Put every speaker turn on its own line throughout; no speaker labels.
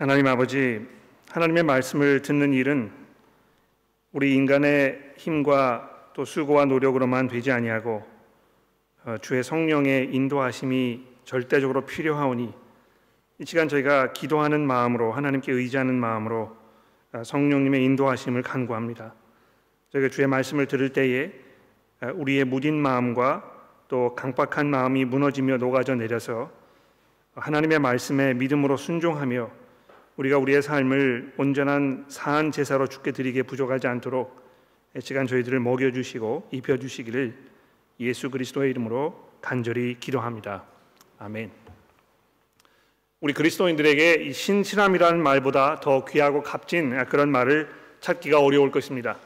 하나님 아버지, 하나님의 말씀을 듣는 일은 우리 인간의 힘과 또 수고와 노력으로만 되지 아니하고 어, 주의 성령의 인도하심이 절대적으로 필요하오니 이 시간 저희가 기도하는 마음으로 하나님께 의지하는 마음으로 어, 성령님의 인도하심을 간구합니다. 저희가 주의 말씀을 들을 때에 어, 우리의 무딘 마음과 또 강박한 마음이 무너지며 녹아져 내려서 하나님의 말씀에 믿음으로 순종하며 우리가 우리의 삶을 온전한 사한 제사로 주께 드리게 부족하지 않도록 시간 저희들을 먹여 주시고 입혀 주시기를 예수 그리스도의 이름으로 간절히 기도합니다. 아멘. 우리 그리스도인들에게 이 신실함이라는 말보다 더 귀하고 값진 그런 말을 찾기가 어려울 것입니다.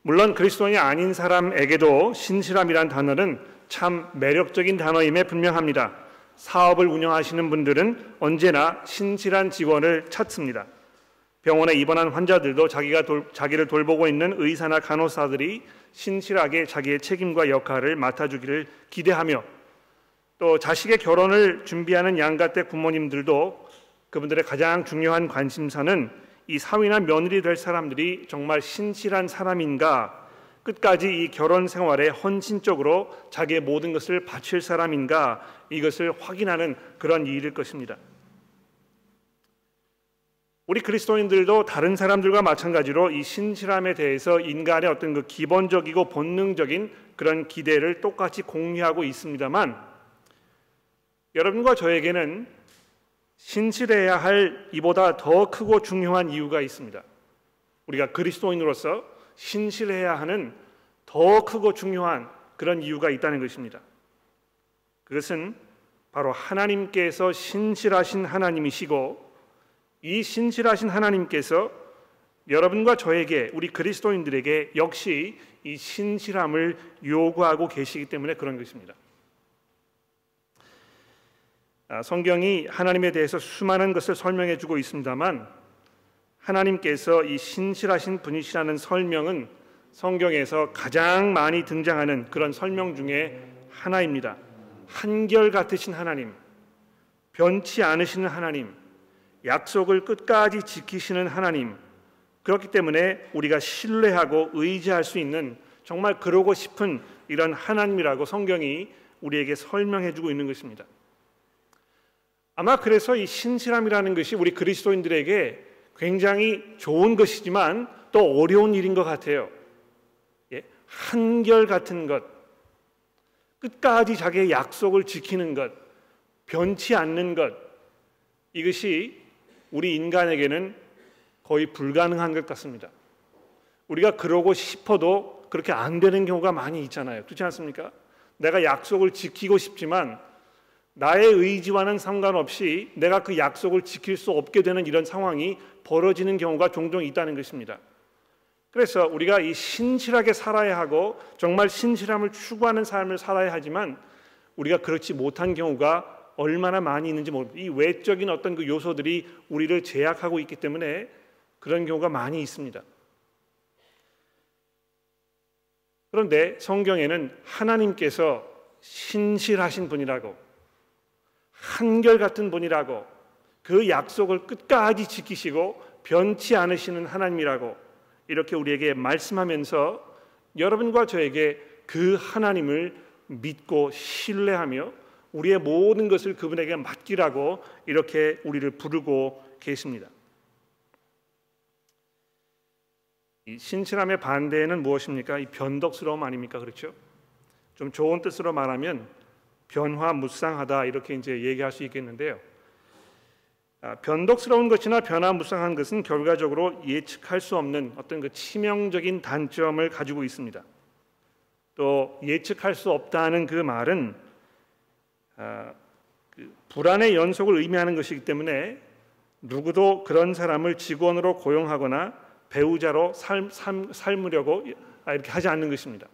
물론 그리스도인이 아닌 사람에게도 신실함이란 단어는 참 매력적인 단어임에 분명합니다. 사업을 운영하시는 분들은 언제나 신실한 직원을 찾습니다. 병원에 입원한 환자들도 자기가 돌, 자기를 돌보고 있는 의사나 간호사들이 신실하게 자기의 책임과 역할을 맡아주기를 기대하며 또 자식의 결혼을 준비하는 양가 댁 부모님들도 그분들의 가장 중요한 관심사는 이 사위나 며느리 될 사람들이 정말 신실한 사람인가 끝까지 이 결혼 생활에 헌신적으로 자기의 모든 것을 바칠 사람인가 이것을 확인하는 그런 일일 것입니다. 우리 그리스도인들도 다른 사람들과 마찬가지로 이 신실함에 대해서 인간의 어떤 그 기본적이고 본능적인 그런 기대를 똑같이 공유하고 있습니다만 여러분과 저에게는 신실해야 할 이보다 더 크고 중요한 이유가 있습니다. 우리가 그리스도인으로서 신실해야 하는 더 크고 중요한 그런 이유가 있다는 것입니다. 그것은 바로 하나님께서 신실하신 하나님이시고 이 신실하신 하나님께서 여러분과 저에게 우리 그리스도인들에게 역시 이 신실함을 요구하고 계시기 때문에 그런 것입니다. 아, 성경이 하나님에 대해서 수많은 것을 설명해 주고 있습니다만 하나님께서 이 신실하신 분이시라는 설명은 성경에서 가장 많이 등장하는 그런 설명 중에 하나입니다. 한결 같으신 하나님, 변치 않으시는 하나님, 약속을 끝까지 지키시는 하나님. 그렇기 때문에 우리가 신뢰하고 의지할 수 있는 정말 그러고 싶은 이런 하나님이라고 성경이 우리에게 설명해 주고 있는 것입니다. 아마 그래서 이 신실함이라는 것이 우리 그리스도인들에게 굉장히 좋은 것이지만 또 어려운 일인 것 같아요. 예? 한결 같은 것, 끝까지 자기의 약속을 지키는 것, 변치 않는 것, 이것이 우리 인간에게는 거의 불가능한 것 같습니다. 우리가 그러고 싶어도 그렇게 안 되는 경우가 많이 있잖아요. 그렇지 않습니까? 내가 약속을 지키고 싶지만 나의 의지와는 상관없이 내가 그 약속을 지킬 수 없게 되는 이런 상황이 벌어지는 경우가 종종 있다는 것입니다. 그래서 우리가 이 신실하게 살아야 하고 정말 신실함을 추구하는 삶을 살아야 하지만 우리가 그렇지 못한 경우가 얼마나 많이 있는지 모릅니다. 이 외적인 어떤 그 요소들이 우리를 제약하고 있기 때문에 그런 경우가 많이 있습니다. 그런데 성경에는 하나님께서 신실하신 분이라고 한결같은 분이라고 그 약속을 끝까지 지키시고 변치 않으시는 하나님이라고 이렇게 우리에게 말씀하면서 여러분과 저에게 그 하나님을 믿고 신뢰하며 우리의 모든 것을 그분에게 맡기라고 이렇게 우리를 부르고 계십니다. 이 신실함의 반대는 무엇입니까? 이 변덕스러움 아닙니까? 그렇죠? 좀 좋은 뜻으로 말하면 변화 무쌍하다 이렇게 이제 얘기할 수 있겠는데요. 아, 변덕스러운 것이나 변화 무쌍한 것은 결과적으로 예측할 수 없는 어떤 그 치명적인 단점을 가지고 있습니다. 또 예측할 수 없다는 그 말은 아, 그 불안의 연속을 의미하는 것이기 때문에 누구도 그런 사람을 직원으로 고용하거나 배우자로 삶, 삶, 삶으려고 이렇게 하지 않는 것입니다.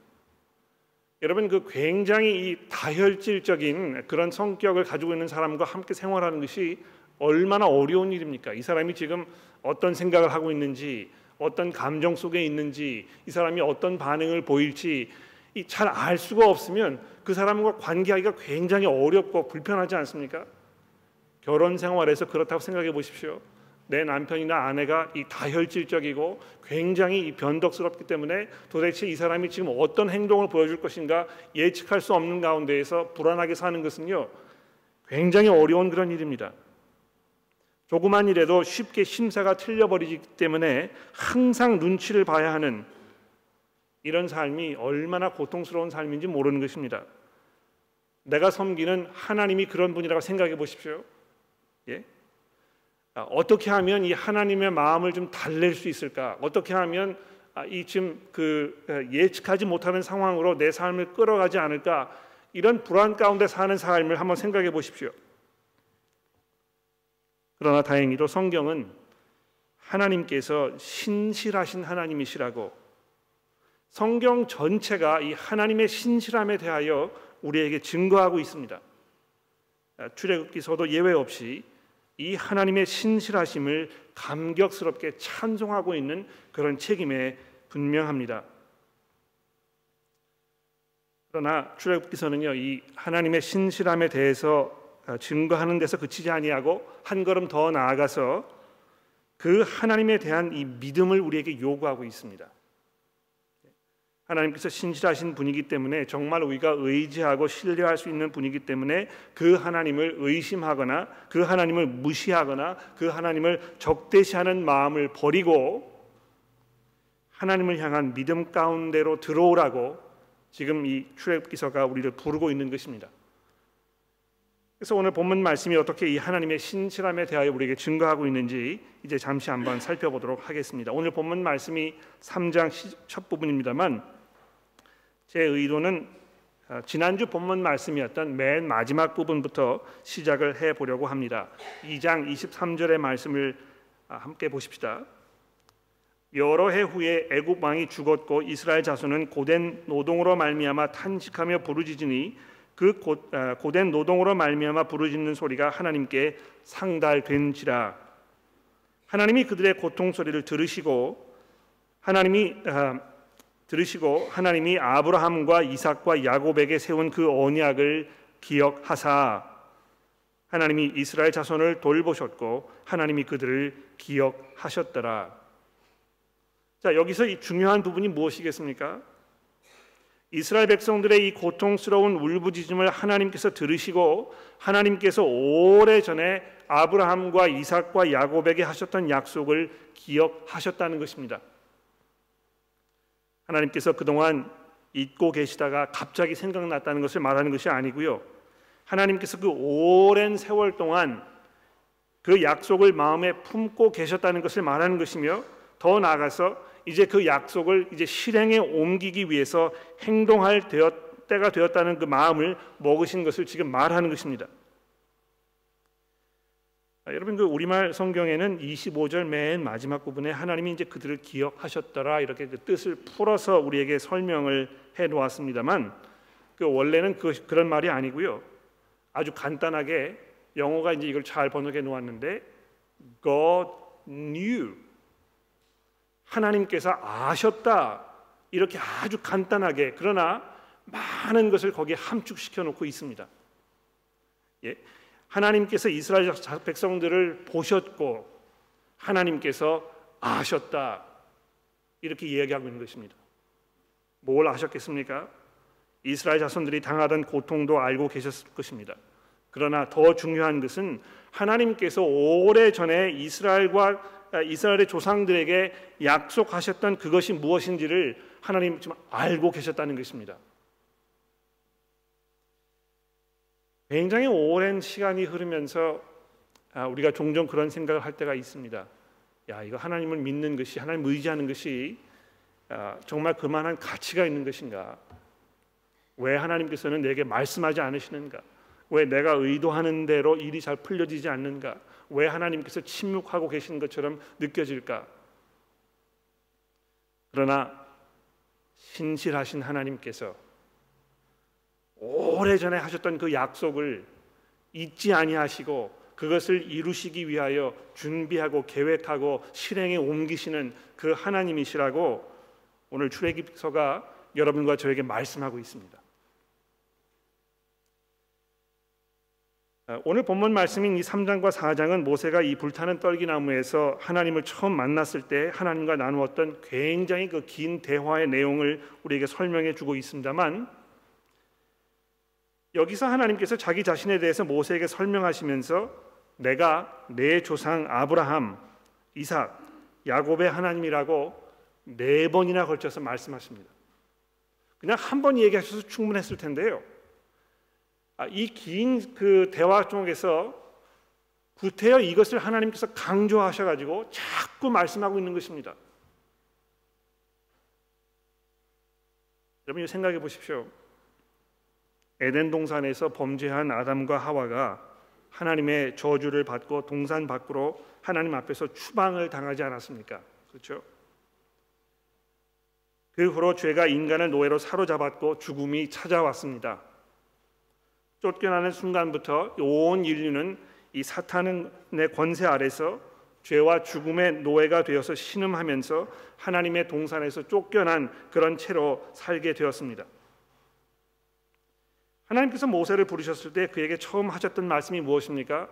여러분 그 굉장히 이 다혈질적인 그런 성격을 가지고 있는 사람과 함께 생활하는 것이 얼마나 어려운 일입니까? 이 사람이 지금 어떤 생각을 하고 있는지, 어떤 감정 속에 있는지, 이 사람이 어떤 반응을 보일지 잘 알 수가 없으면 그 사람과 관계하기가 굉장히 어렵고 불편하지 않습니까? 결혼 생활에서 그렇다고 생각해 보십시오. 내 남편이나 아내가 이 다혈질적이고 굉장히 변덕스럽기 때문에 도대체 이 사람이 지금 어떤 행동을 보여줄 것인가 예측할 수 없는 가운데에서 불안하게 사는 것은요 굉장히 어려운 그런 일입니다. 조그만 일에도 쉽게 심사가 틀려버리기 때문에 항상 눈치를 봐야 하는 이런 삶이 얼마나 고통스러운 삶인지 모르는 것입니다. 내가 섬기는 하나님이 그런 분이라고 생각해 보십시오. 예? 아, 어떻게 하면 이 하나님의 마음을 좀 달랠 수 있을까? 어떻게 하면 아, 이 지금 그 어, 예측하지 못하는 상황으로 내 삶을 끌어가지 않을까? 이런 불안 가운데 사는 삶을 한번 생각해 보십시오. 그러나 다행히도 성경은 하나님께서 신실하신 하나님이시라고 성경 전체가 이 하나님의 신실함에 대하여 우리에게 증거하고 있습니다. 아, 출애굽기서도 예외 없이 이 하나님의 신실하심을 감격스럽게 찬송하고 있는 그런 책임에 분명합니다. 그러나 출애굽기서는요 이 하나님의 신실함에 대해서 아, 증거하는 데서 그치지 아니하고 한 걸음 더 나아가서 그 하나님에 대한 이 믿음을 우리에게 요구하고 있습니다. 하나님께서 신실하신 분이기 때문에 정말 우리가 의지하고 신뢰할 수 있는 분이기 때문에 그 하나님을 의심하거나 그 하나님을 무시하거나 그 하나님을 적대시하는 마음을 버리고 하나님을 향한 믿음 가운데로 들어오라고 지금 이 출애굽기서가 우리를 부르고 있는 것입니다. 그래서 오늘 본문 말씀이 어떻게 이 하나님의 신실함에 대하여 우리에게 증거하고 있는지 이제 잠시 한번 살펴보도록 하겠습니다. 오늘 본문 말씀이 3장 첫 부분입니다만 제 의도는 어, 지난주 본문 말씀이었던 맨 마지막 부분부터 시작을 해 보려고 합니다. 2장 23절의 말씀을 아, 함께 보십시다. 여러 해 후에 애굽 왕이 죽었고 이스라엘 자손은 고된 노동으로 말미암아 탄식하며 부르짖으니 그 고, 아, 고된 노동으로 말미암아 부르짖는 소리가 하나님께 상달된지라 하나님이 그들의 고통 소리를 들으시고 하나님이 아, 들으시고 하나님이 아브라함과 이삭과 야곱에게 세운 그 언약을 기억하사 하나님이 이스라엘 자손을 돌보셨고 하나님이 그들을 기억하셨더라. 자, 여기서 이 중요한 부분이 무엇이겠습니까? 이스라엘 백성들의 이 고통스러운 울부짖음을 하나님께서 들으시고 하나님께서 오래전에 아브라함과 이삭과 야곱에게 하셨던 약속을 기억하셨다는 것입니다. 하나님께서 그동안 잊고 계시다가 갑자기 생각났다는 것을 말하는 것이 아니고요. 하나님께서 그 오랜 세월 동안 그 약속을 마음에 품고 계셨다는 것을 말하는 것이며 더 나아가서 이제 그 약속을 이제 실행에 옮기기 위해서 행동할 되었, 때가 되었다는 그 마음을 먹으신 것을 지금 말하는 것입니다. 아, 여러분 그 우리말 성경에는 25절 맨 마지막 부분에 하나님이 이제 그들을 기억하셨더라 이렇게 그 뜻을 풀어서 우리에게 설명을 해 놓았습니다만 그 원래는 그, 그런 말이 아니고요. 아주 간단하게 영어가 이제 이걸 잘 번역해 놓았는데 God knew 하나님께서 아셨다 이렇게 아주 간단하게 그러나 많은 것을 거기에 함축시켜 놓고 있습니다. 예. 하나님께서 이스라엘 백성들을 보셨고 하나님께서 아셨다 이렇게 이야기하고 있는 것입니다. 뭘 아셨겠습니까? 이스라엘 자손들이 당하던 고통도 알고 계셨을 것입니다. 그러나 더 중요한 것은 하나님께서 오래 전에 이스라엘과 이스라엘의 조상들에게 약속하셨던 그것이 무엇인지를 하나님 좀 알고 계셨다는 것입니다. 굉장히 오랜 시간이 흐르면서 아, 우리가 종종 그런 생각을 할 때가 있습니다. 야 이거 하나님을 믿는 것이 하나님 의지하는 것이 아, 정말 그만한 가치가 있는 것인가? 왜 하나님께서는 내게 말씀하지 않으시는가? 왜 내가 의도하는 대로 일이 잘 풀려지지 않는가? 왜 하나님께서 침묵하고 계신 것처럼 느껴질까? 그러나 신실하신 하나님께서 오래전에 하셨던 그 약속을 잊지 아니하시고 그것을 이루시기 위하여 준비하고 계획하고 실행에 옮기시는 그 하나님이시라고 오늘 출애굽서가 여러분과 저에게 말씀하고 있습니다. 오늘 본문 말씀인 이 3장과 4장은 모세가 이 불타는 떨기나무에서 하나님을 처음 만났을 때 하나님과 나누었던 굉장히 그 긴 대화의 내용을 우리에게 설명해 주고 있습니다만 여기서 하나님께서 자기 자신에 대해서 모세에게 설명하시면서 내가 내 조상 아브라함, 이삭, 야곱의 하나님이라고 네 번이나 걸쳐서 말씀하십니다. 그냥 한 번 얘기하셔서 충분했을 텐데요. 아, 이긴 그 대화 쪽에서 구태여 이것을 하나님께서 강조하셔가지고 자꾸 말씀하고 있는 것입니다. 여러분 생각해 보십시오. 에덴 동산에서 범죄한 아담과 하와가 하나님의 저주를 받고 동산 밖으로 하나님 앞에서 추방을 당하지 않았습니까? 그렇죠? 그 후로 죄가 인간을 노예로 사로잡았고 죽음이 찾아왔습니다. 쫓겨나는 순간부터 온 인류는 이 사탄의 권세 아래서 죄와 죽음의 노예가 되어서 신음하면서 하나님의 동산에서 쫓겨난 그런 채로 살게 되었습니다. 하나님께서 모세를 부르셨을 때 그에게 처음 하셨던 말씀이 무엇입니까?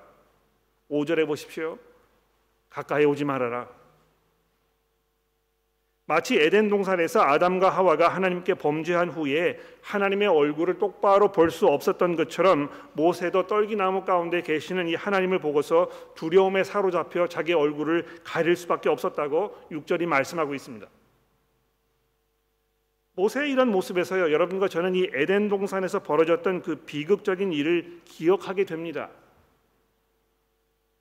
5절에 보십시오. 가까이 오지 말아라. 마치 에덴 동산에서 아담과 하와가 하나님께 범죄한 후에 하나님의 얼굴을 똑바로 볼 수 없었던 것처럼 모세도 떨기나무 가운데 계시는 이 하나님을 보고서 두려움에 사로잡혀 자기 얼굴을 가릴 수밖에 없었다고 6절이 말씀하고 있습니다. 모세의 이런 모습에서요. 여러분과 저는 이 에덴 동산에서 벌어졌던 그 비극적인 일을 기억하게 됩니다.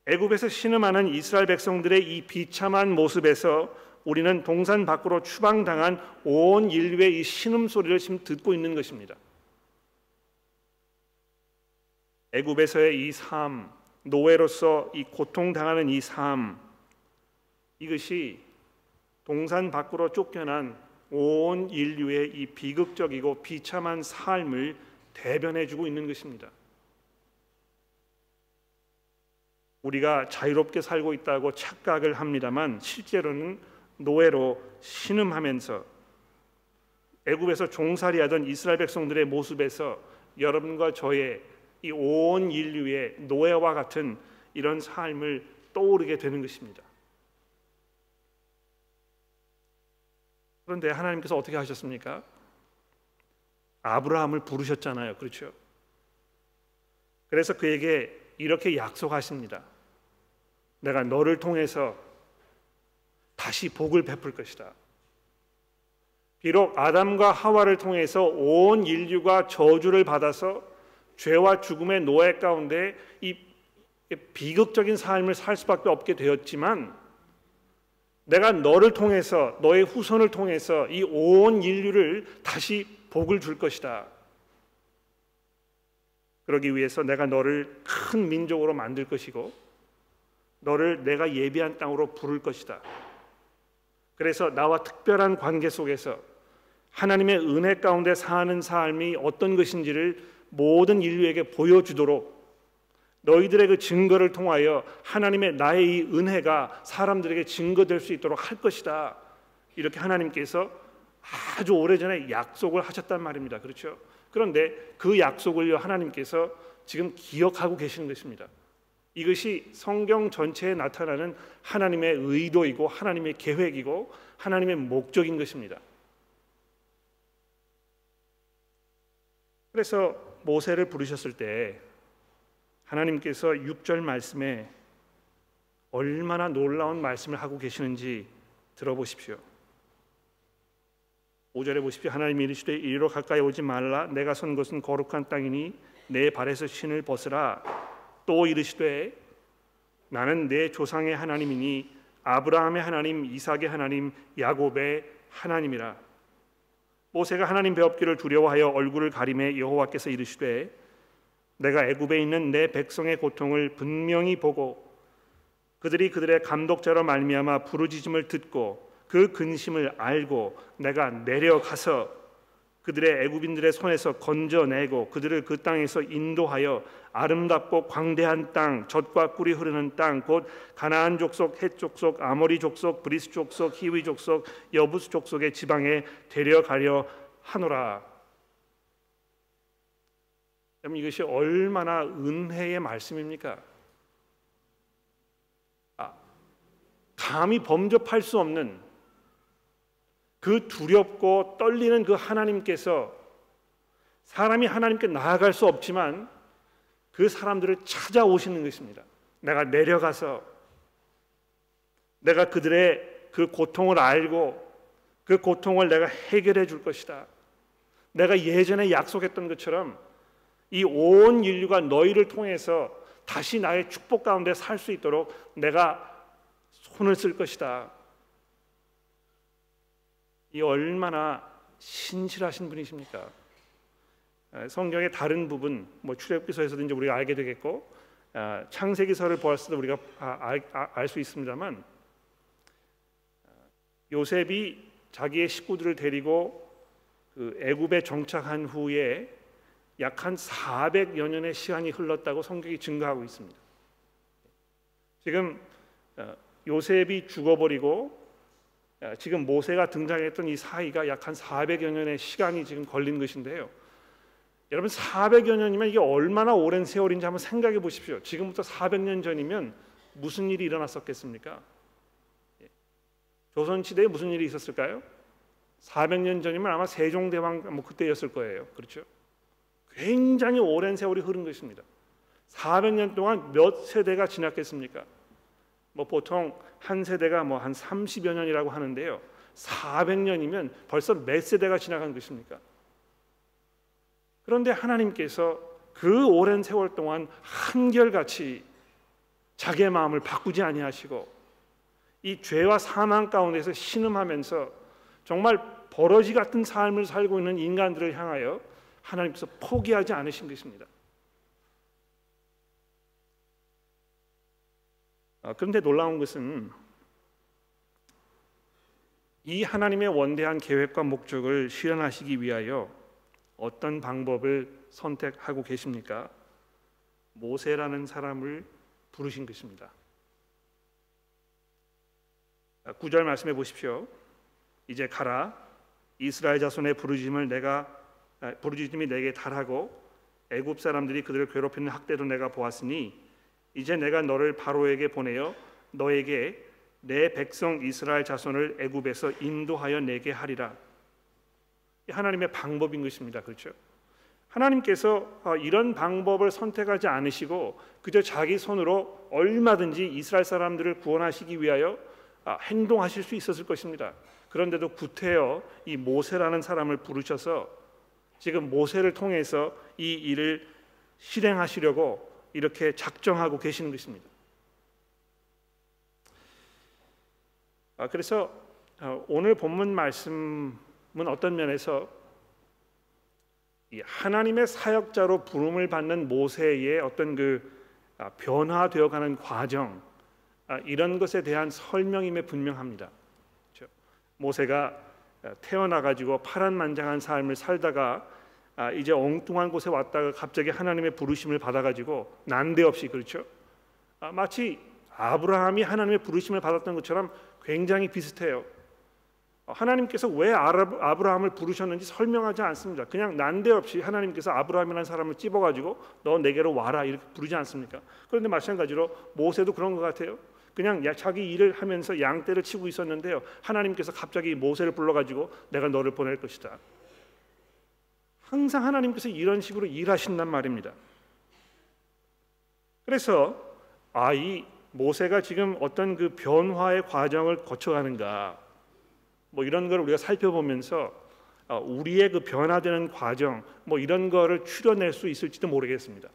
애굽에서 신음하는 이스라엘 백성들의 이 비참한 모습에서 우리는 동산 밖으로 추방당한 온 인류의 이 신음 소리를 지금 듣고 있는 것입니다. 애굽에서의 이 삶, 노예로서 이 고통 당하는 이 삶, 이것이 동산 밖으로 쫓겨난 온 인류의 이 비극적이고 비참한 삶을 대변해주고 있는 것입니다. 우리가 자유롭게 살고 있다고 착각을 합니다만 실제로는 노예로 신음하면서 애굽에서 종살이하던 이스라엘 백성들의 모습에서 여러분과 저의 이 온 인류의 노예와 같은 이런 삶을 떠오르게 되는 것입니다. 그런데 하나님께서 어떻게 하셨습니까? 아브라함을 부르셨잖아요. 그렇죠? 그래서 그에게 이렇게 약속하십니다. 내가 너를 통해서 다시 복을 베풀 것이다. 비록 아담과 하와를 통해서 온 인류가 저주를 받아서 죄와 죽음의 노예 가운데 이 비극적인 삶을 살 수밖에 없게 되었지만 내가 너를 통해서 너의 후손을 통해서 이 온 인류를 다시 복을 줄 것이다. 그러기 위해서 내가 너를 큰 민족으로 만들 것이고 너를 내가 예비한 땅으로 부를 것이다. 그래서 나와 특별한 관계 속에서 하나님의 은혜 가운데 사는 삶이 어떤 것인지를 모든 인류에게 보여주도록 너희들의 그 증거를 통하여 하나님의 나의 이 은혜가 사람들에게 증거될 수 있도록 할 것이다. 이렇게 하나님께서 아주 오래전에 약속을 하셨단 말입니다. 그렇죠? 그런데 그 약속을 하나님께서 지금 기억하고 계시는 것입니다. 이것이 성경 전체에 나타나는 하나님의 의도이고 하나님의 계획이고 하나님의 목적인 것입니다. 그래서 모세를 부르셨을 때 하나님께서 6절 말씀에 얼마나 놀라운 말씀을 하고 계시는지 들어보십시오. 5절에 보십시오. 하나님이 이르시되 이리로 가까이 오지 말라 내가 선 곳은 거룩한 땅이니 내 발에서 신을 벗으라 또 이르시되 나는 내 조상의 하나님이니 아브라함의 하나님, 이삭의 하나님, 야곱의 하나님이라. 모세가 하나님 배웠기를 두려워하여 얼굴을 가림해 여호와께서 이르시되 내가 애굽에 있는 내 백성의 고통을 분명히 보고 그들이 그들의 감독자로 말미암아 부르짖음을 듣고 그 근심을 알고 내가 내려가서 그들의 애굽인들의 손에서 건져내고 그들을 그 땅에서 인도하여 아름답고 광대한 땅, 젖과 꿀이 흐르는 땅, 곧 가나안 족속, 헷 족속, 아모리 족속, 브리스 족속, 히위 족속, 여부스 족속의 지방에 데려가려 하노라. 여러분 이것이 얼마나 은혜의 말씀입니까? 아, 감히 범접할 수 없는 그 두렵고 떨리는 그 하나님께서 사람이 하나님께 나아갈 수 없지만 그 사람들을 찾아오시는 것입니다. 내가 내려가서 내가 그들의 그 고통을 알고 그 고통을 내가 해결해 줄 것이다. 내가 예전에 약속했던 것처럼 이 온 인류가 너희를 통해서 다시 나의 축복 가운데 살 수 있도록 내가 손을 쓸 것이다. 이 얼마나 신실하신 분이십니까? 성경의 다른 부분, 뭐 출애굽기서에서도 이제 우리가 알게 되겠고 창세기서를 보았을 때 우리가 알수 있습니다만 요셉이 자기의 식구들을 데리고 그 애굽에 정착한 후에 약 한 400여 년의 시간이 흘렀다고 성경이 증거하고 있습니다. 지금 어, 요셉이 죽어버리고 어, 지금 모세가 등장했던 이 사이가 약 한 400여 년의 시간이 지금 걸린 것인데요. 여러분 400여 년이면 이게 얼마나 오랜 세월인지 한번 생각해 보십시오. 지금부터 400년 전이면 무슨 일이 일어났었겠습니까? 예. 조선 시대에 무슨 일이 있었을까요? 400년 전이면 아마 세종대왕 뭐 그때였을 거예요. 그렇죠? 굉장히 오랜 세월이 흐른 것입니다. 400년 동안 몇 세대가 지났겠습니까? 뭐 보통 한 세대가 뭐 한 30여 년이라고 하는데요. 400년이면 벌써 몇 세대가 지나간 것입니까? 그런데 하나님께서 그 오랜 세월 동안 한결같이 자기의 마음을 바꾸지 아니하시고 이 죄와 사망 가운데서 신음하면서 정말 버러지 같은 삶을 살고 있는 인간들을 향하여 하나님께서 포기하지 않으신 것입니다. 그런데 놀라운 것은 이 하나님의 원대한 계획과 목적을 실현하시기 위하여 어떤 방법을 선택하고 계십니까? 모세라는 사람을 부르신 것입니다. 9절 말씀해 보십시오. 이제 가라 이스라엘 자손의 부르짖음을 내가 아, 부르짖음이 내게 달하고 애굽 사람들이 그들을 괴롭히는 학대도 내가 보았으니 이제 내가 너를 바로에게 보내어 너에게 내 백성 이스라엘 자손을 애굽에서 인도하여 내게 하리라. 하나님의 방법인 것입니다. 그렇죠? 하나님께서 어, 이런 방법을 선택하지 않으시고 그저 자기 손으로 얼마든지 이스라엘 사람들을 구원하시기 위하여 아, 행동하실 수 있었을 것입니다. 그런데도 구태여 이 모세라는 사람을 부르셔서 지금 모세를 통해서 이 일을 실행하시려고 이렇게 작정하고 계시는 것입니다. 아, 그래서 어, 오늘 본문 말씀은 어떤 면에서 하나님의 사역자로 부름을 받는 모세의 어떤 그 아, 변화되어가는 과정 아, 이런 것에 대한 설명임에 분명합니다. 모세가 태어나 가지고 파란만장한 삶을 살다가 아, 이제 엉뚱한 곳에 왔다가 갑자기 하나님의 부르심을 받아 가지고 난데없이 그렇죠. 아, 마치 아브라함이 하나님의 부르심을 받았던 것처럼 굉장히 비슷해요. 하나님께서 왜 아브라함을 부르셨는지 설명하지 않습니다. 그냥 난데없이 하나님께서 아브라함이라는 사람을 찝어가지고 너 내게로 와라 이렇게 부르지 않습니까? 그런데 마찬가지로 모세도 그런 것 같아요. 그냥 자기 일을 하면서 양떼를 치고 있었는데요. 하나님께서 갑자기 모세를 불러가지고 내가 너를 보낼 것이다. 항상 하나님께서 이런 식으로 일하신단 말입니다. 그래서 아이 모세가 지금 어떤 그 변화의 과정을 거쳐가는가 뭐 이런 걸 우리가 살펴보면서 어, 우리의 그 변화되는 과정 뭐 이런 거를 추려낼 수 있을지도 모르겠습니다.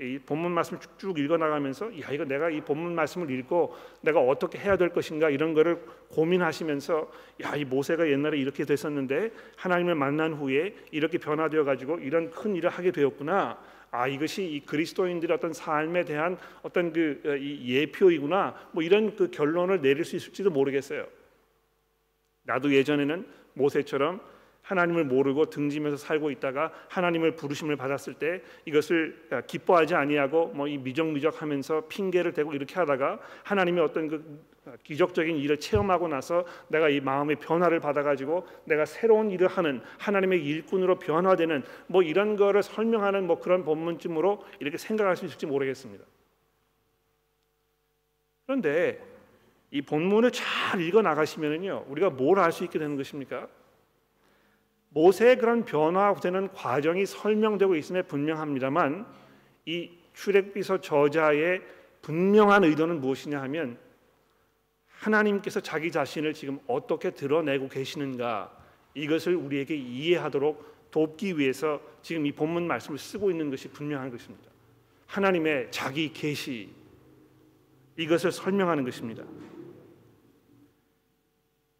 이 본문 말씀을 쭉쭉 읽어 나가면서 야 이거 내가 이 본문 말씀을 읽고 내가 어떻게 해야 될 것인가 이런 거를 고민하시면서 야 이 모세가 옛날에 이렇게 됐었는데 하나님을 만난 후에 이렇게 변화되어 가지고 이런 큰 일을 하게 되었구나. 아 이것이 이 그리스도인들의 어떤 삶에 대한 어떤 그 어, 예표이구나. 뭐 이런 그 결론을 내릴 수 있을지도 모르겠어요. 나도 예전에는 모세처럼 하나님을 모르고 등지면서 살고 있다가 하나님을 부르심을 받았을 때 이것을 기뻐하지 아니하고 뭐 이 미적미적하면서 핑계를 대고 이렇게 하다가 하나님의 어떤 그 기적적인 일을 체험하고 나서 내가 이 마음의 변화를 받아가지고 내가 새로운 일을 하는 하나님의 일꾼으로 변화되는 뭐 이런 거를 설명하는 뭐 그런 본문쯤으로 이렇게 생각할 수 있을지 모르겠습니다. 그런데 이 본문을 잘 읽어 나가시면은요 우리가 뭘 알 수 있게 되는 것입니까? 모세의 그런 변화되는 과정이 설명되고 있음에 분명합니다만 이 출애굽기서 저자의 분명한 의도는 무엇이냐 하면 하나님께서 자기 자신을 지금 어떻게 드러내고 계시는가 이것을 우리에게 이해하도록 돕기 위해서 지금 이 본문 말씀을 쓰고 있는 것이 분명한 것입니다. 하나님의 자기 계시 이것을 설명하는 것입니다.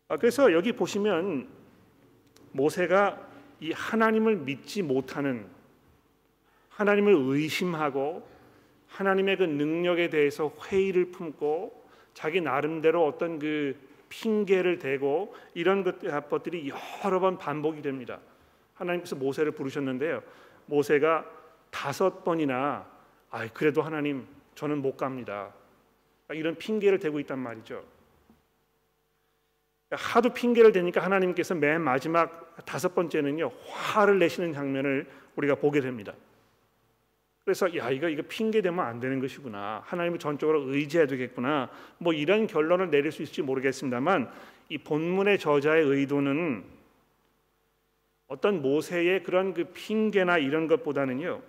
아, 그래서 여기 보시면 모세가 이 하나님을 믿지 못하는 하나님을 의심하고 하나님의 그 능력에 대해서 회의를 품고 자기 나름대로 어떤 그 핑계를 대고 이런 것들이 여러 번 반복이 됩니다. 하나님께서 모세를 부르셨는데요. 모세가 다섯 번이나 아 그래도 하나님 저는 못 갑니다. 이런 핑계를 대고 있단 말이죠. 하도 핑계를 대니까 하나님께서 맨 마지막 다섯 번째는요 화를 내시는 장면을 우리가 보게 됩니다. 그래서 야 이거 이거 핑계 대면 안 되는 것이구나 하나님을 전적으로 의지해야 되겠구나 뭐 이런 결론을 내릴 수 있을지 모르겠습니다만 이 본문의 저자의 의도는 어떤 모세의 그런 그 핑계나 이런 것보다는요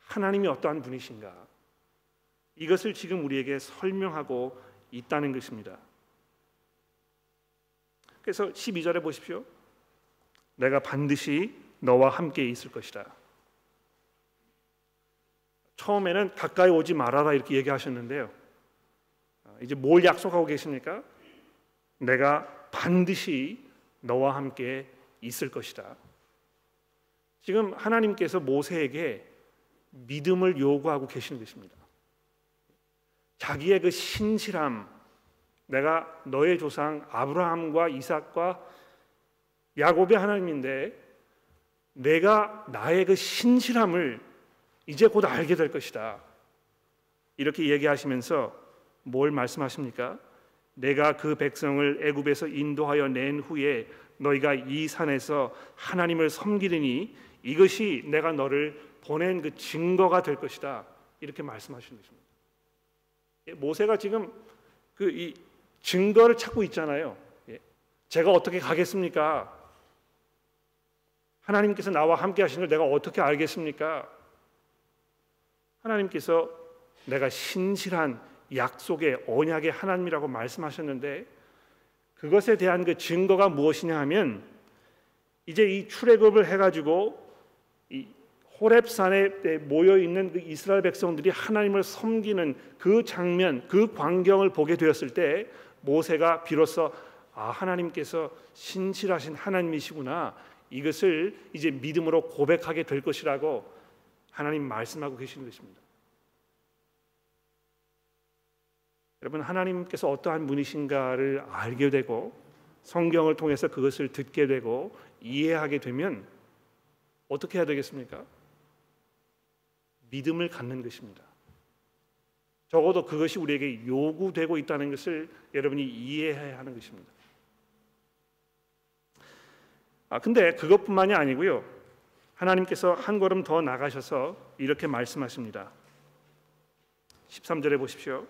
하나님이 어떠한 분이신가 이것을 지금 우리에게 설명하고 있다는 것입니다. 그래서 12절에 보십시오. 내가 반드시 너와 함께 있을 것이다. 처음에는 가까이 오지 말아라 이렇게 얘기하셨는데요. 아, 이제 뭘 약속하고 계십니까? 내가 반드시 너와 함께 있을 것이다. 지금 하나님께서 모세에게 믿음을 요구하고 계시는 것입니다. 자기의 그 신실함, 내가 너의 조상 아브라함과 이삭과 야곱의 하나님인데 내가 나의 그 신실함을 이제 곧 알게 될 것이다. 이렇게 얘기하시면서 뭘 말씀하십니까? 내가 그 백성을 애굽에서 인도하여 낸 후에 너희가 이 산에서 하나님을 섬기리니 이것이 내가 너를 보낸 그 증거가 될 것이다. 이렇게 말씀하시는 것입니다. 예, 모세가 지금 그 이 증거를 찾고 있잖아요. 예. 제가 어떻게 가겠습니까? 하나님께서 나와 함께 하신 걸 내가 어떻게 알겠습니까? 하나님께서 내가 신실한 약속의 언약의 하나님이라고 말씀하셨는데 그것에 대한 그 증거가 무엇이냐 하면 이제 이 출애굽을 해가지고 이 호렙산에 모여 있는 그 이스라엘 백성들이 하나님을 섬기는 그 장면, 그 광경을 보게 되었을 때 모세가 비로소 아 하나님께서 신실하신 하나님이시구나 이것을 이제 믿음으로 고백하게 될 것이라고 하나님 말씀하고 계시는 것입니다. 여러분 하나님께서 어떠한 분이신가를 알게 되고 성경을 통해서 그것을 듣게 되고 이해하게 되면 어떻게 해야 되겠습니까? 믿음을 갖는 것입니다. 적어도 그것이 우리에게 요구되고 있다는 것을 여러분이 이해해야 하는 것입니다. 아 근데 그것뿐만이 아니고요. 하나님께서 한 걸음 더 나가셔서 이렇게 말씀하십니다. 13절에 보십시오.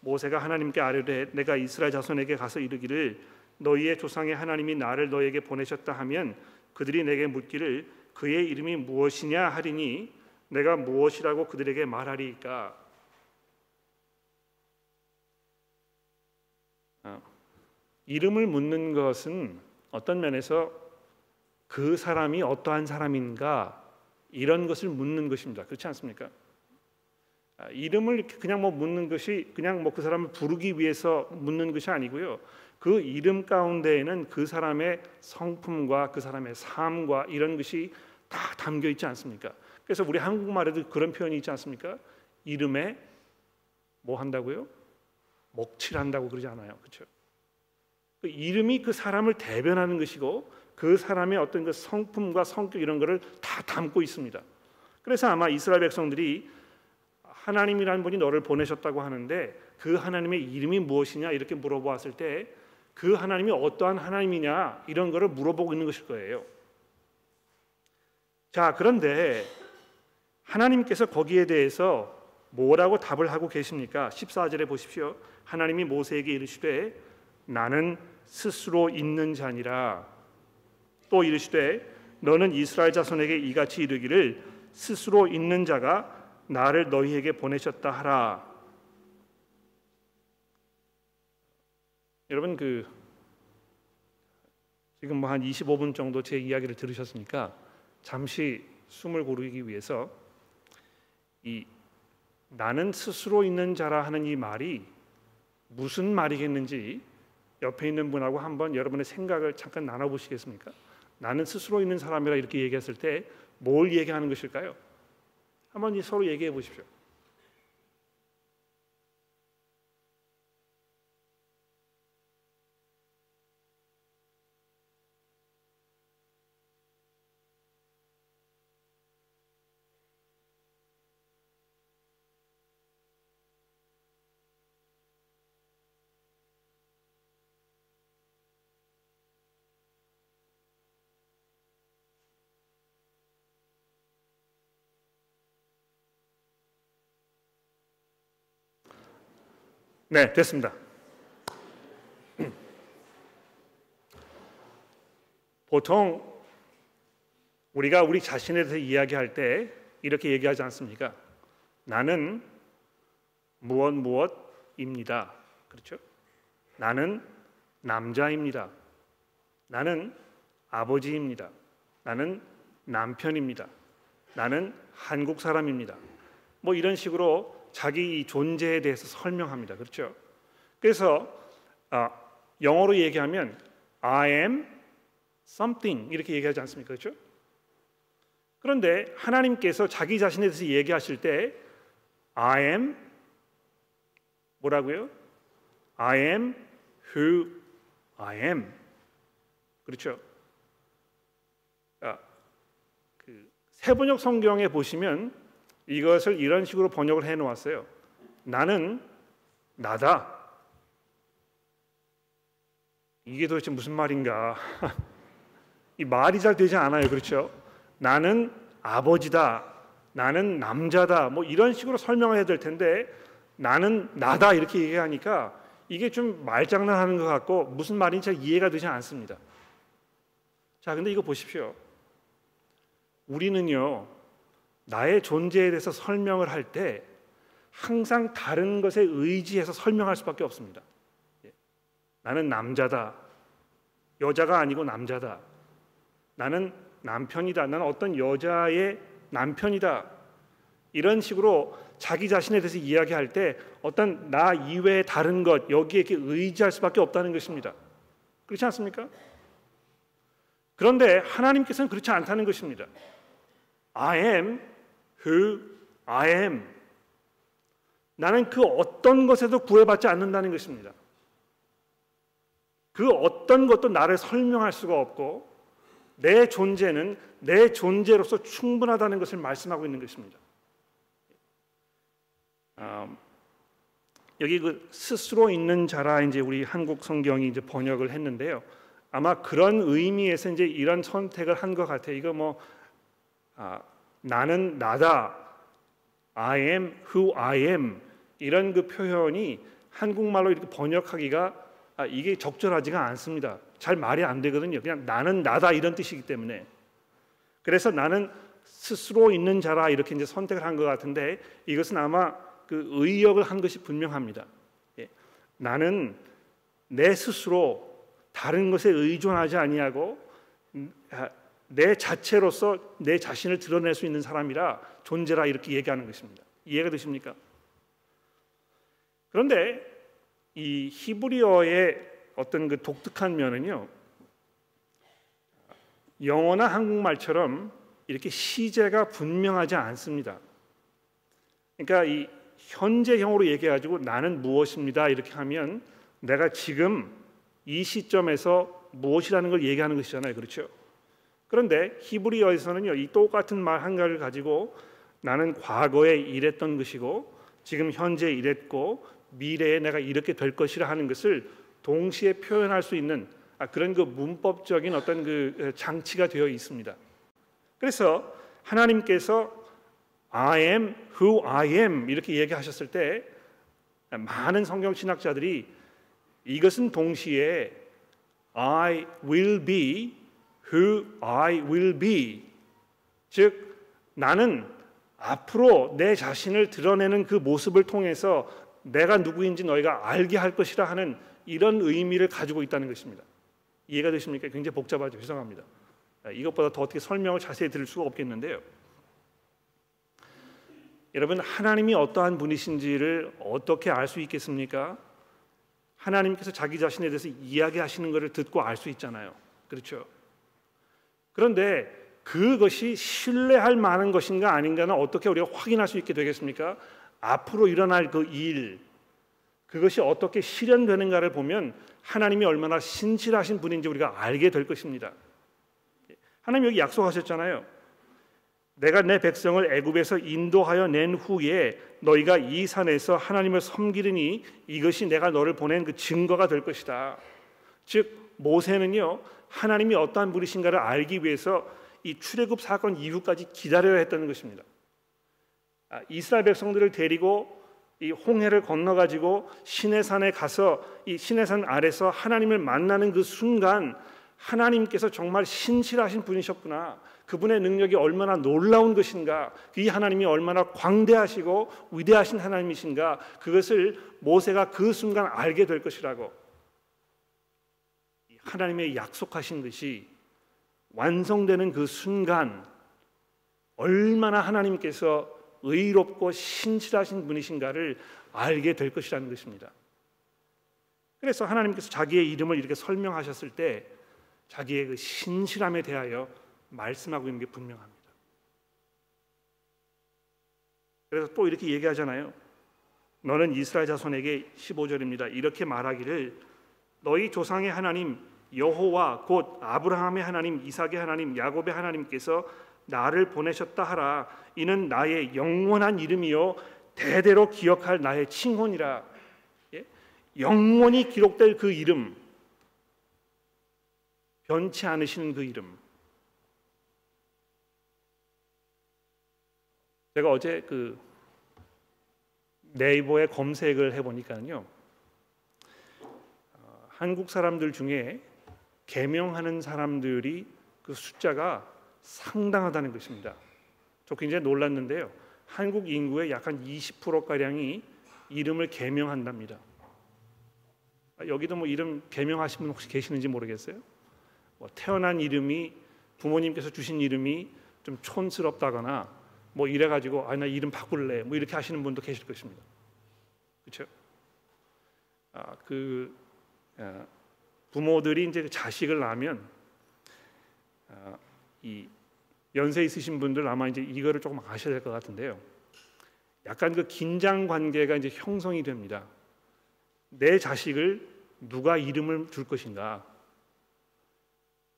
모세가 하나님께 아뢰되 내가 이스라엘 자손에게 가서 이르기를 너희의 조상의 하나님이 나를 너에게 보내셨다 하면 그들이 내게 묻기를 그의 이름이 무엇이냐 하리니 내가 무엇이라고 그들에게 말하리까 이름을 묻는 것은 어떤 면에서 그 사람이 어떠한 사람인가 이런 것을 묻는 것입니다. 그렇지 않습니까? 아, 이름을 그냥 뭐 묻는 것이 그냥 뭐 그 사람을 부르기 위해서 묻는 것이 아니고요. 그 이름 가운데에는 그 사람의 성품과 그 사람의 삶과 이런 것이 다 담겨 있지 않습니까? 그래서 우리 한국말에도 그런 표현이 있지 않습니까? 이름에 뭐 한다고요? 먹칠한다고 그러지 않아요. 그렇죠? 그 이름이 그 사람을 대변하는 것이고 그 사람의 어떤 그 성품과 성격 이런 것을 다 담고 있습니다. 그래서 아마 이스라엘 백성들이 하나님이라는 분이 너를 보내셨다고 하는데 그 하나님의 이름이 무엇이냐 이렇게 물어보았을 때 그 하나님이 어떠한 하나님이냐 이런 거를 물어보고 있는 것일 거예요. 자, 그런데 하나님께서 거기에 대해서 뭐라고 답을 하고 계십니까? 14절에 보십시오. 하나님이 모세에게 이르시되 나는 스스로 있는 자니라. 또 이르시되 너는 이스라엘 자손에게 이같이 이르기를 스스로 있는 자가 나를 너희에게 보내셨다 하라. 여러분 그 지금 뭐 한 25분 정도 제 이야기를 들으셨으니까 잠시 숨을 고르기 위해서 이 나는 스스로 있는 자라 하는 이 말이 무슨 말이겠는지 옆에 있는 분하고 한번 여러분의 생각을 잠깐 나눠 보시겠습니까? 나는 스스로 있는 사람이라 이렇게 얘기했을 때 뭘 얘기하는 것일까요? 한번 서로 얘기해 보십시오. 네, 됐습니다. 보통 우리가 우리 자신에 대해서 이야기할 때 이렇게 얘기하지 않습니까? 나는 무엇 무엇입니다. 그렇죠? 나는 남자입니다. 나는 아버지입니다. 나는 남편입니다. 나는 한국 사람입니다. 뭐 이런 식으로 자기 존재에 대해서 설명합니다. 그렇죠? 그래서 아, 영어로 얘기하면 I am something 이렇게 얘기하지 않습니까? 그렇죠? 그런데 하나님께서 자기 자신에 대해서 얘기하실 때 I am 뭐라고요? I am who I am. 그렇죠? 아, 그 세번역 성경에 보시면 이것을 이런 식으로 번역을 해 놓았어요. 나는 나다. 이게 도대체 무슨 말인가? 이 말이 잘 되지 않아요. 그렇죠? 나는 아버지다. 나는 남자다. 뭐 이런 식으로 설명을 해야 될 텐데 나는 나다 이렇게 얘기하니까 이게 좀 말장난하는 것 같고 무슨 말인지 잘 이해가 되지 않습니다. 자, 근데 이거 보십시오. 우리는요. 나의 존재에 대해서 설명을 할 때 항상 다른 것에 의지해서 설명할 수밖에 없습니다. 예. 나는 남자다. 여자가 아니고 남자다. 나는 남편이다. 나는 어떤 여자의 남편이다. 이런 식으로 자기 자신에 대해서 이야기할 때 어떤 나 이외의 다른 것 여기에 의지할 수밖에 없다는 것입니다. 그렇지 않습니까? 그런데 하나님께서는 그렇지 않다는 것입니다. I am who I am. 나는 그 어떤 것에도 구애받지 않는다는 것입니다. 그 어떤 것도 나를 설명할 수가 없고 내 존재는 내 존재로서 충분하다는 것을 말씀하고 있는 것입니다. 음, 여기 그 스스로 있는 자라 이제 우리 한국 성경이 이제 번역을 했는데요. 아마 그런 의미에서 이제 이런 선택을 한 것 같아요. 이거 뭐 아, 나는 나다. I am who I am. 이런 그 표현이 한국말로 이렇게 번역하기가 아, 이게 적절하지가 않습니다. 잘 말이 안 되거든요. 그냥 나는 나다 이런 뜻이기 때문에. 그래서 나는 스스로 있는 자라 이렇게 이제 선택을 한 것 같은데 이것은 아마 그 의역을 한 것이 분명합니다. 예. 나는 내 스스로 다른 것에 의존하지 아니하고 음, 아, 내 자체로서 내 자신을 드러낼 수 있는 사람이라 존재라 이렇게 얘기하는 것입니다. 이해가 되십니까? 그런데 이 히브리어의 어떤 그 독특한 면은요. 영어나 한국말처럼 이렇게 시제가 분명하지 않습니다. 그러니까 이 현재형으로 얘기해 가 나는 무엇입니다 이렇게 하면 내가 지금 이 시점에서 무엇이라는 걸 얘기하는 것이잖아요. 그렇죠? 그런데 히브리어에서는요 이 똑같은 말 한 가지를 가지고 나는 과거에 일했던 것이고 지금 현재 이랬고 미래에 내가 이렇게 될 것이라 하는 것을 동시에 표현할 수 있는 아, 그런 그 문법적인 어떤 그 장치가 되어 있습니다. 그래서 하나님께서 I am who I am 이렇게 얘기하셨을 때 많은 성경 신학자들이 이것은 동시에 I will be who I will be 즉 나는 앞으로 내 자신을 드러내는 그 모습을 통해서 내가 누구인지 너희가 알게 할 것이라 하는 이런 의미를 가지고 있다는 것입니다. 이해가 되십니까? 굉장히 복잡하죠. 죄송합니다. 이것보다 더 어떻게 설명을 자세히 드릴 수가 없겠는데요. 여러분 하나님이 어떠한 분이신지를 어떻게 알 수 있겠습니까? 하나님께서 자기 자신에 대해서 이야기하시는 것을 듣고 알 수 있잖아요. 그렇죠? 그런데 그것이 신뢰할 만한 것인가 아닌가는 어떻게 우리가 확인할 수 있게 되겠습니까? 앞으로 일어날 그 일, 그것이 어떻게 실현되는가를 보면 하나님이 얼마나 신실하신 분인지 우리가 알게 될 것입니다. 하나님 여기 약속하셨잖아요. 내가 내 백성을 애굽에서 인도하여 낸 후에 너희가 이 산에서 하나님을 섬기르니 이것이 내가 너를 보낸 그 증거가 될 것이다. 즉 모세는요 하나님이 어떠한 분이신가를 알기 위해서 이 출애굽 사건 이후까지 기다려야 했다는 것입니다. 아, 이스라엘 백성들을 데리고 이 홍해를 건너 가지고 시내산에 가서 이 시내산 아래서 하나님을 만나는 그 순간 하나님께서 정말 신실하신 분이셨구나. 그분의 능력이 얼마나 놀라운 것인가, 이 하나님이 얼마나 광대하시고 위대하신 하나님이신가, 그것을 모세가 그 순간 알게 될 것이라고. 하나님의 약속하신 것이 완성되는 그 순간, 얼마나 하나님께서 의롭고 신실하신 분이신가를 알게 될 것이라는 것입니다. 그래서 하나님께서 자기의 이름을 이렇게 설명하셨을 때 자기의 그 신실함에 대하여 말씀하고 있는 게 분명합니다. 그래서 또 이렇게 얘기하잖아요. 너는 이스라엘 자손에게 15절입니다. 이렇게 말하기를 너희 조상의 하나님 여호와 곧 아브라함의 하나님, 이삭의 하나님, 야곱의 하나님께서 나를 보내셨다 하라. 이는 나의 영원한 이름이요 대대로 기억할 나의 칭혼이라. 예? 영원히 기록될 그 이름, 변치 않으시는 그 이름. 제가 어제 그 네이버에 검색을 해보니까요 어, 한국 사람들 중에 개명하는 사람들이 그 숫자가 상당하다는 것입니다. 저 굉장히 놀랐는데요. 한국 인구의 약 한 20% 가량이 이름을 개명한답니다. 아, 여기도 뭐 이름 개명하신 분 혹시 계시는지 모르겠어요. 뭐 태어난 이름이 부모님께서 주신 이름이 좀 촌스럽다거나 뭐 이래 가지고 아 나 이름 바꿀래 뭐 이렇게 하시는 분도 계실 것입니다. 그렇죠? 아그 아, 부모들이 이제 그 자식을 낳으면 아, 이 연세 있으신 분들 아마 이제 이거를 조금 아셔야 될 것 같은데요. 약간 그 긴장 관계가 이제 형성이 됩니다. 내 자식을 누가 이름을 줄 것인가?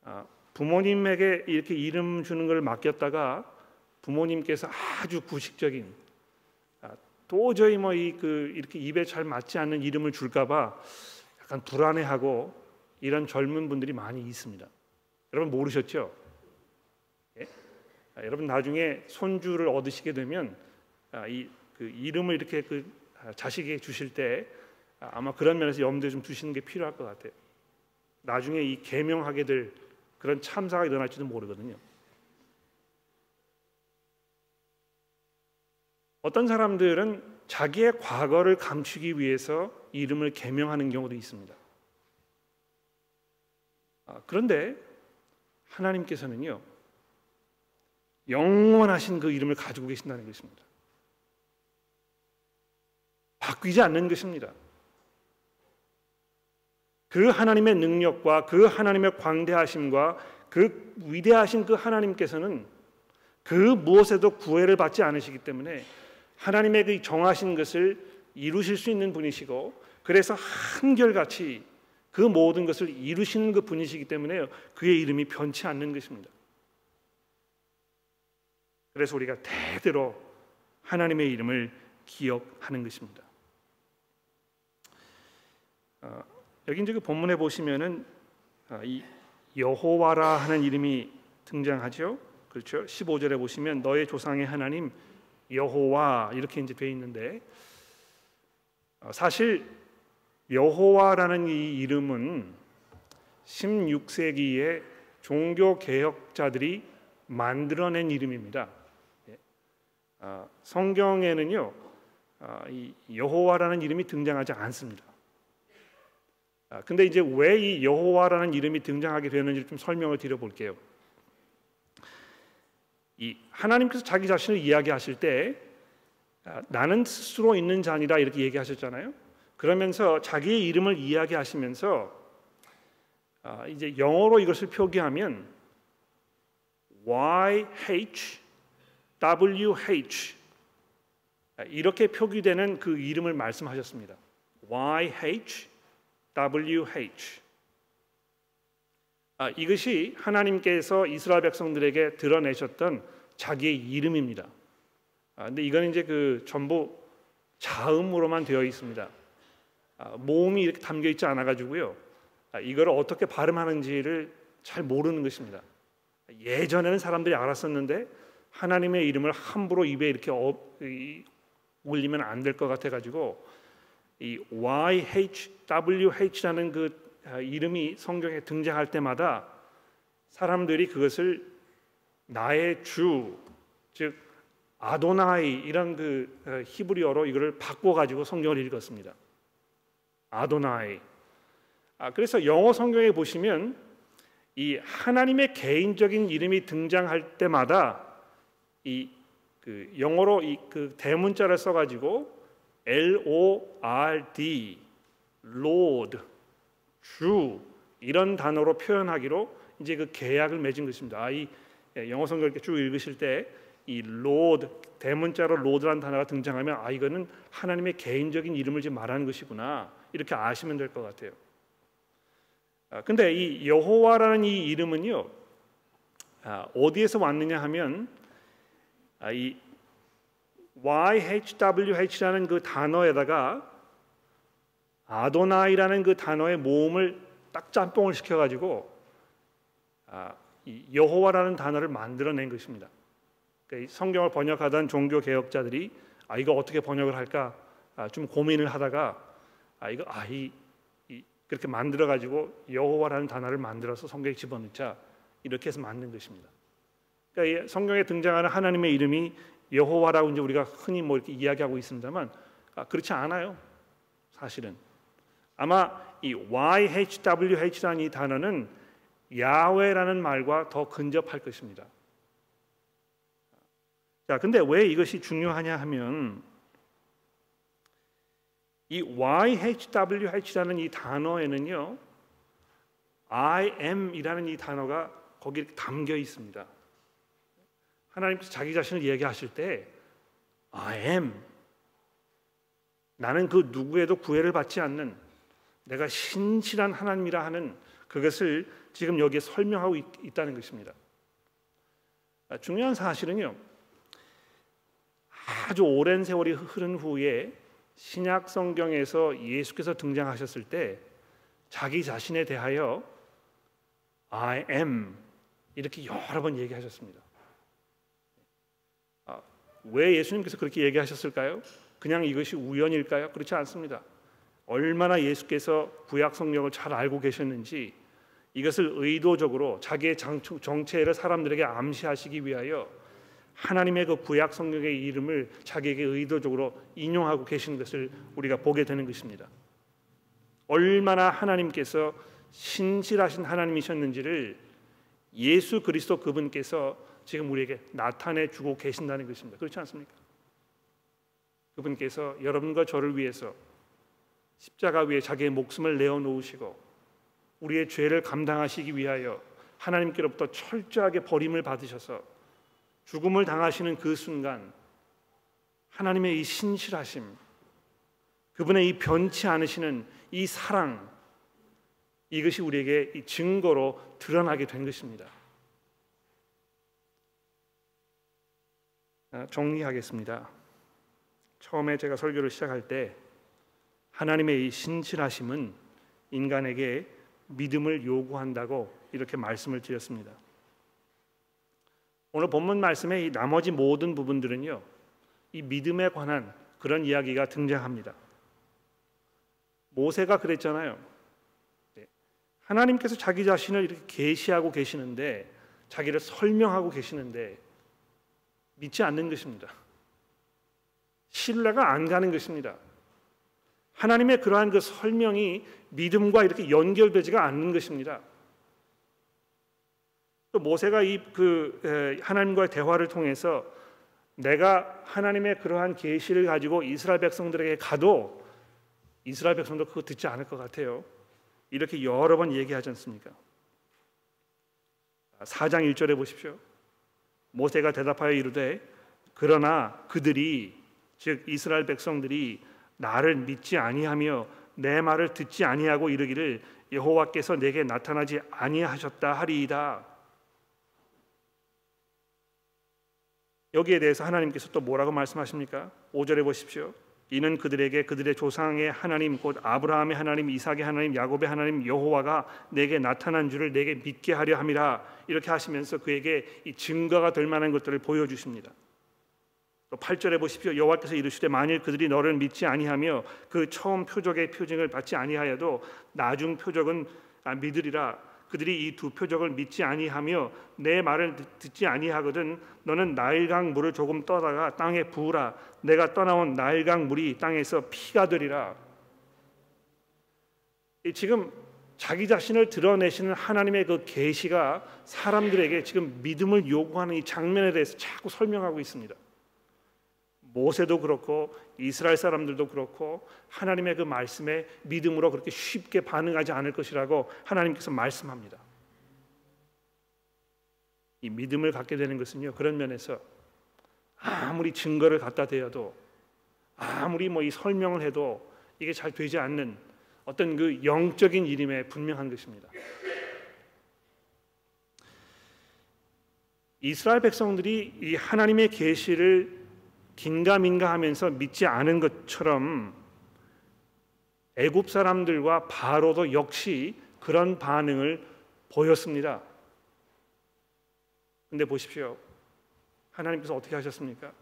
아, 부모님에게 이렇게 이름 주는 걸 맡겼다가 부모님께서 아주 구식적인 아, 도저히 뭐 이 그 이렇게 입에 잘 맞지 않는 이름을 줄까봐 약간 불안해하고 이런 젊은 분들이 많이 있습니다. 여러분 모르셨죠? 예? 아, 여러분 나중에 손주를 얻으시게 되면 아, 이 그 이름을 이렇게 그 아, 자식에게 주실 때 아, 아마 그런 면에서 염두에 좀 두시는 게 필요할 것 같아요. 나중에 이 개명하게 될 그런 참사가 일어날지도 모르거든요. 어떤 사람들은 자기의 과거를 감추기 위해서 이름을 개명하는 경우도 있습니다. 아, 그런데 하나님께서는요 영원하신 그 이름을 가지고 계신다는 것입니다. 바뀌지 않는 것입니다. 그 하나님의 능력과 그 하나님의 광대하심과 그 위대하신 그 하나님께서는 그 무엇에도 구애를 받지 않으시기 때문에 하나님의 그 정하신 것을 이루실 수 있는 분이시고 그래서 한결같이 그 모든 것을 이루시는 그 분이시기 때문에 그의 이름이 변치 않는 것입니다. 그래서 우리가 대대로 하나님의 이름을 기억하는 것입니다. 어, 여기 이제 그 본문에 보시면은 어, 이 여호와라 하는 이름이 등장하죠. 그렇죠. 15절에 보시면 너의 조상의 하나님 여호와 이렇게 이제 돼 있는데 어, 사실 여호와라는 이 이름은 16세기에 종교 개혁자들이 만들어낸 이름입니다. 예. 어, 성경에는요 어, 이 여호와라는 이름이 등장하지 않습니다. 아, 근데 이제 왜 이 여호와라는 이름이 등장하게 되는지 좀 설명을 드려볼게요. 이 하나님께서 자기 자신을 이야기하실 때 아, 나는 스스로 있는 자니라 이렇게 얘기하셨잖아요. 그러면서 자기의 이름을 이야기하시면서 아, 이제 영어로 이것을 표기하면 YH WH 이렇게 표기되는 그 이름을 말씀하셨습니다. YH WH 아, 이것이 하나님께서 이스라엘 백성들에게 드러내셨던 자기의 이름입니다. 아, 근데 이건 이제 그 전부 자음으로만 되어 있습니다. 아, 모음이 이렇게 담겨 있지 않아 가지고요. 아, 이걸 어떻게 발음하는지를 잘 모르는 것입니다. 예전에는 사람들이 알았었는데 하나님의 이름을 함부로 입에 이렇게 어, 이, 올리면 안 될 것 같아 가지고 이 YHWH라는 그 아, 이름이 성경에 등장할 때마다 사람들이 그것을 나의 주, 즉 아도나이 이런 그 어, 히브리어로 이거를 바꿔 가지고 성경을 읽었습니다. 아도나이. 아, 그래서 영어 성경에 보시면 이 하나님의 개인적인 이름이 등장할 때마다 이 그 영어로 이 그 대문자를 써가지고 L O R D, Lord, 주 이런 단어로 표현하기로 이제 그 계약을 맺은 것입니다. 아, 이 예, 영어 성경 이렇게 쭉 읽으실 때 이 Lord 대문자로 Lord라는 단어가 등장하면 아 이거는 하나님의 개인적인 이름을 지금 말하는 것이구나 이렇게 아시면 될 것 같아요. 아, 근데 이 여호와라는 이 이름은요 아, 어디에서 왔느냐 하면 아, 이 YHWH라는 그 단어에다가 아도나이라는 그 단어의 모음을 딱 짬뽕을 시켜가지고 아, 여호와라는 단어를 만들어낸 것입니다. 그러니까 성경을 번역하던 종교 개혁자들이 아 이거 어떻게 번역을 할까 아, 좀 고민을 하다가 아 이거 아이 그렇게 만들어 가지고 여호와라는 단어를 만들어서 성경에 집어넣자 이렇게 해서 만든 것입니다. 그러니까 성경에 등장하는 하나님의 이름이 여호와라고 이제 우리가 흔히 뭐 이렇게 이야기하고 있습니다만 아, 그렇지 않아요. 사실은 아마 이 YHWH라는 이 단어는 야훼라는 말과 더 근접할 것입니다. 자, 근데 왜 이것이 중요하냐 하면 이 YHWH라는 이 단어에는요, I am이라는 이 단어가 거기 담겨 있습니다. 하나님께서 자기 자신을 얘기하실 때 I am 나는 그 누구에도 구애를 받지 않는 내가 신실한 하나님이라 하는 그것을 지금 여기에 설명하고 있, 다는 것입니다. 아, 중요한 사실은요. 아주 오랜 세월이 흐른 후에 신약 성경에서 예수께서 등장하셨을 때 자기 자신에 대하여 I am 이렇게 여러 번 얘기하셨습니다. 왜 예수님께서 그렇게 얘기하셨을까요? 그냥 이것이 우연일까요? 그렇지 않습니다. 얼마나 예수께서 구약 성경을 잘 알고 계셨는지 이것을 의도적으로 자기의 정체를 사람들에게 암시하시기 위하여 하나님의 그 구약 성경의 이름을 자기에게 의도적으로 인용하고 계신 것을 우리가 보게 되는 것입니다. 얼마나 하나님께서 신실하신 하나님이셨는지를 예수 그리스도 그분께서 지금 우리에게 나타내 주고 계신다는 것입니다. 그렇지 않습니까? 그분께서 여러분과 저를 위해서 십자가 위에 자기의 목숨을 내어 놓으시고 우리의 죄를 감당하시기 위하여 하나님께로부터 철저하게 버림을 받으셔서 죽음을 당하시는 그 순간 하나님의 이 신실하심 그분의 이 변치 않으시는 이 사랑 이것이 우리에게 이 증거로 드러나게 된 것입니다. 아, 정리하겠습니다. 처음에 제가 설교를 시작할 때 하나님의 이 신실하심은 인간에게 믿음을 요구한다고 이렇게 말씀을 드렸습니다. 오늘 본문 말씀의 이 나머지 모든 부분들은요. 이 믿음에 관한 그런 이야기가 등장합니다. 모세가 그랬잖아요. 네. 하나님께서 자기 자신을 이렇게 계시하고 계시는데 자기를 설명하고 계시는데 믿지 않는 것입니다. 신뢰가 안 가는 것입니다. 하나님의 그러한 그 설명이 믿음과 이렇게 연결되지가 않는 것입니다. 또 모세가 이 그 하나님과의 대화를 통해서 내가 하나님의 그러한 계시를 가지고 이스라엘 백성들에게 가도 이스라엘 백성도 그거 듣지 않을 것 같아요. 이렇게 여러 번 얘기하지 않습니까? 4장 1절에 보십시오. 모세가 대답하여 이르되 그러나 그들이 즉 이스라엘 백성들이 나를 믿지 아니하며 내 말을 듣지 아니하고 이르기를 여호와께서 내게 나타나지 아니하셨다 하리이다. 여기에 대해서 하나님께서 또 뭐라고 말씀하십니까? 5절에 보십시오. 이는 그들에게 그들의 조상의 하나님 곧 아브라함의 하나님, 이삭의 하나님, 야곱의 하나님 여호와가 내게 나타난 줄을 내게 믿게 하려 함이라 이렇게 하시면서 그에게 이 증거가 될 만한 것들을 보여 주십니다. 또 8절에 보십시오. 여호와께서 이르시되 만일 그들이 너를 믿지 아니하며 그 처음 표적의 표징을 받지 아니하여도 나중 표적은 아, 믿으리라. 그들이 이 두 표적을 믿지 아니하며 내 말을 듣지 아니하거든 너는 나일강 물을 조금 떠다가 땅에 부으라. 내가 떠나온 나일강 물이 땅에서 피가 되리라. 지금 자기 자신을 드러내시는 하나님의 그 계시가 사람들에게 지금 믿음을 요구하는 이 장면에 대해서 자꾸 설명하고 있습니다. 모세도 그렇고 이스라엘 사람들도 그렇고 하나님의 그 말씀에 믿음으로 그렇게 쉽게 반응하지 않을 것이라고 하나님께서 말씀합니다. 이 믿음을 갖게 되는 것은요 그런 면에서 아무리 증거를 갖다 대어도 아무리 뭐 이 설명을 해도 이게 잘 되지 않는 어떤 그 영적인 일임에 분명한 것입니다. 이스라엘 백성들이 이 하나님의 계시를 긴가민가 하면서 믿지 않은 것처럼 애굽 사람들과 바로도 역시 그런 반응을 보였습니다. 근데 보십시오. 하나님께서 어떻게 하셨습니까?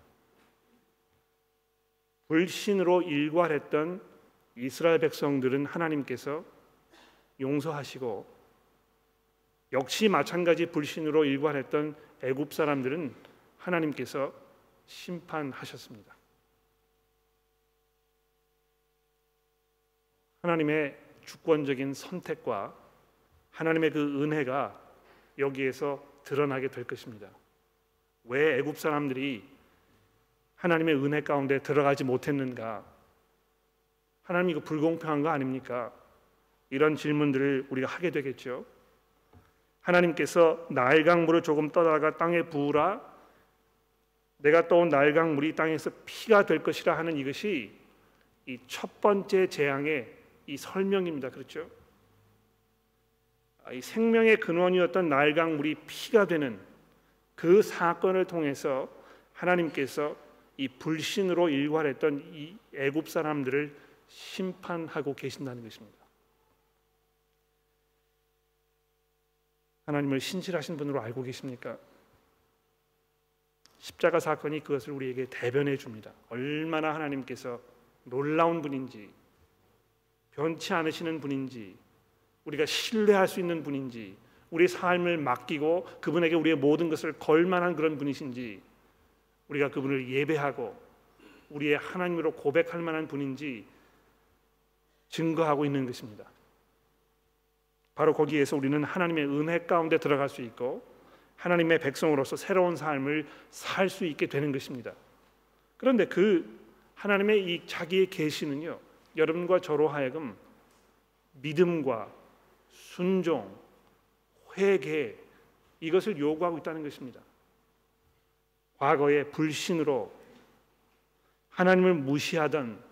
불신으로 일괄했던 이스라엘 백성들은 하나님께서 용서하시고 역시 마찬가지 불신으로 일괄했던 애굽 사람들은 하나님께서 심판하셨습니다. 하나님의 주권적인 선택과 하나님의 그 은혜가 여기에서 드러나게 될 것입니다. 왜 애굽 사람들이 하나님의 은혜 가운데 들어가지 못했는가? 하나님 이거 불공평한 거 아닙니까? 이런 질문들을 우리가 하게 되겠죠. 하나님께서 나일 강물을 조금 떠다가 땅에 부으라 내가 떠온 날강 물이 땅에서 피가 될 것이라 하는 이것이 이 첫 번째 재앙의 이 설명입니다. 그렇죠? 아, 이 생명의 근원이었던 날강 물이 피가 되는 그 사건을 통해서 하나님께서 이 불신으로 일관했던 이 애굽 사람들을 심판하고 계신다는 것입니다. 하나님을 신실하신 분으로 알고 계십니까? 십자가 사건이 그것을 우리에게 대변해 줍니다. 얼마나 하나님께서 놀라운 분인지 변치 않으시는 분인지 우리가 신뢰할 수 있는 분인지 우리 삶을 맡기고 그분에게 우리의 모든 것을 걸 만한 그런 분이신지 우리가 그분을 예배하고 우리의 하나님으로 고백할 만한 분인지 증거하고 있는 것입니다. 바로 거기에서 우리는 하나님의 은혜 가운데 들어갈 수 있고 하나님의 백성으로서 새로운 삶을 살 수 있게 되는 것입니다. 그런데 그 하나님의 이 자기의 계시는요. 여러분과 저로 하여금 믿음과 순종, 회개 이것을 요구하고 있다는 것입니다. 과거의 불신으로 하나님을 무시하던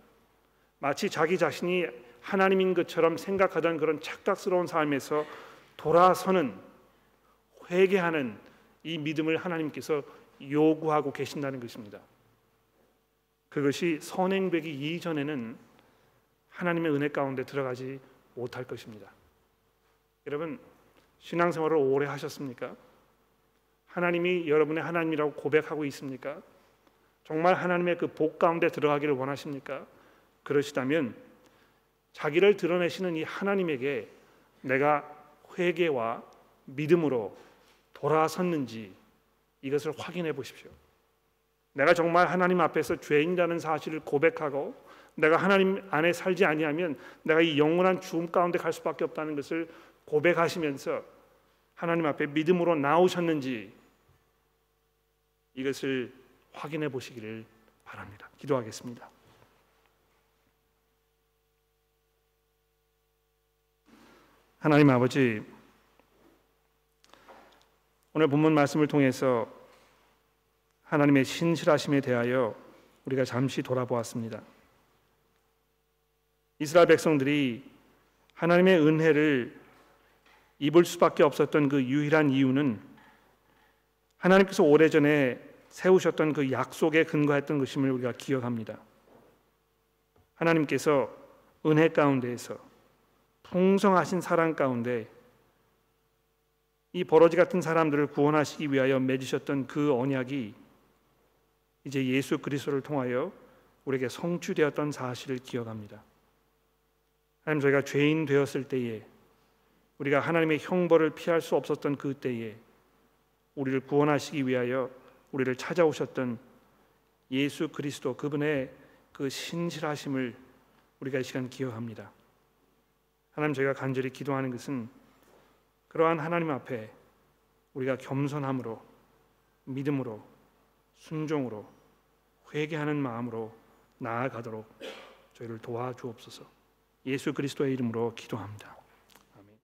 마치 자기 자신이 하나님인 것처럼 생각하던 그런 착각스러운 삶에서 돌아서는 회개하는 이 믿음을 하나님께서 요구하고 계신다는 것입니다. 그것이 선행되기 이전에는 하나님의 은혜 가운데 들어가지 못할 것입니다. 여러분 신앙생활을 오래 하셨습니까? 하나님이 여러분의 하나님이라고 고백하고 있습니까? 정말 하나님의 그 복 가운데 들어가기를 원하십니까? 그러시다면 자기를 드러내시는 이 하나님에게 내가 회개와 믿음으로 돌아섰는지 이것을 확인해 보십시오. 내가 정말 하나님 앞에서 죄인이라는 사실을 고백하고 내가 하나님 안에 살지 아니하면 내가 이 영원한 죽음 가운데 갈 수밖에 없다는 것을 고백하시면서 하나님 앞에 믿음으로 나오셨는지 이것을 확인해 보시기를 바랍니다. 기도하겠습니다. 하나님 아버지 오늘 본문 말씀을 통해서 하나님의 신실하심에 대하여 우리가 잠시 돌아보았습니다. 이스라엘 백성들이 하나님의 은혜를 입을 수밖에 없었던 그 유일한 이유는 하나님께서 오래전에 세우셨던 그 약속에 근거했던 것임을 우리가 기억합니다. 하나님께서 은혜 가운데에서 풍성하신 사랑 가운데 이 버러지 같은 사람들을 구원하시기 위하여 맺으셨던 그 언약이 이제 예수 그리스도를 통하여 우리에게 성취되었던 사실을 기억합니다. 하나님 저희가 죄인 되었을 때에 우리가 하나님의 형벌을 피할 수 없었던 그 때에 우리를 구원하시기 위하여 우리를 찾아오셨던 예수 그리스도 그분의 그 신실하심을 우리가 이 시간 기억합니다. 하나님 저희가 간절히 기도하는 것은 그러한 하나님 앞에 우리가 겸손함으로 믿음으로 순종으로 회개하는 마음으로 나아가도록 저희를 도와주옵소서. 예수 그리스도의 이름으로 기도합니다.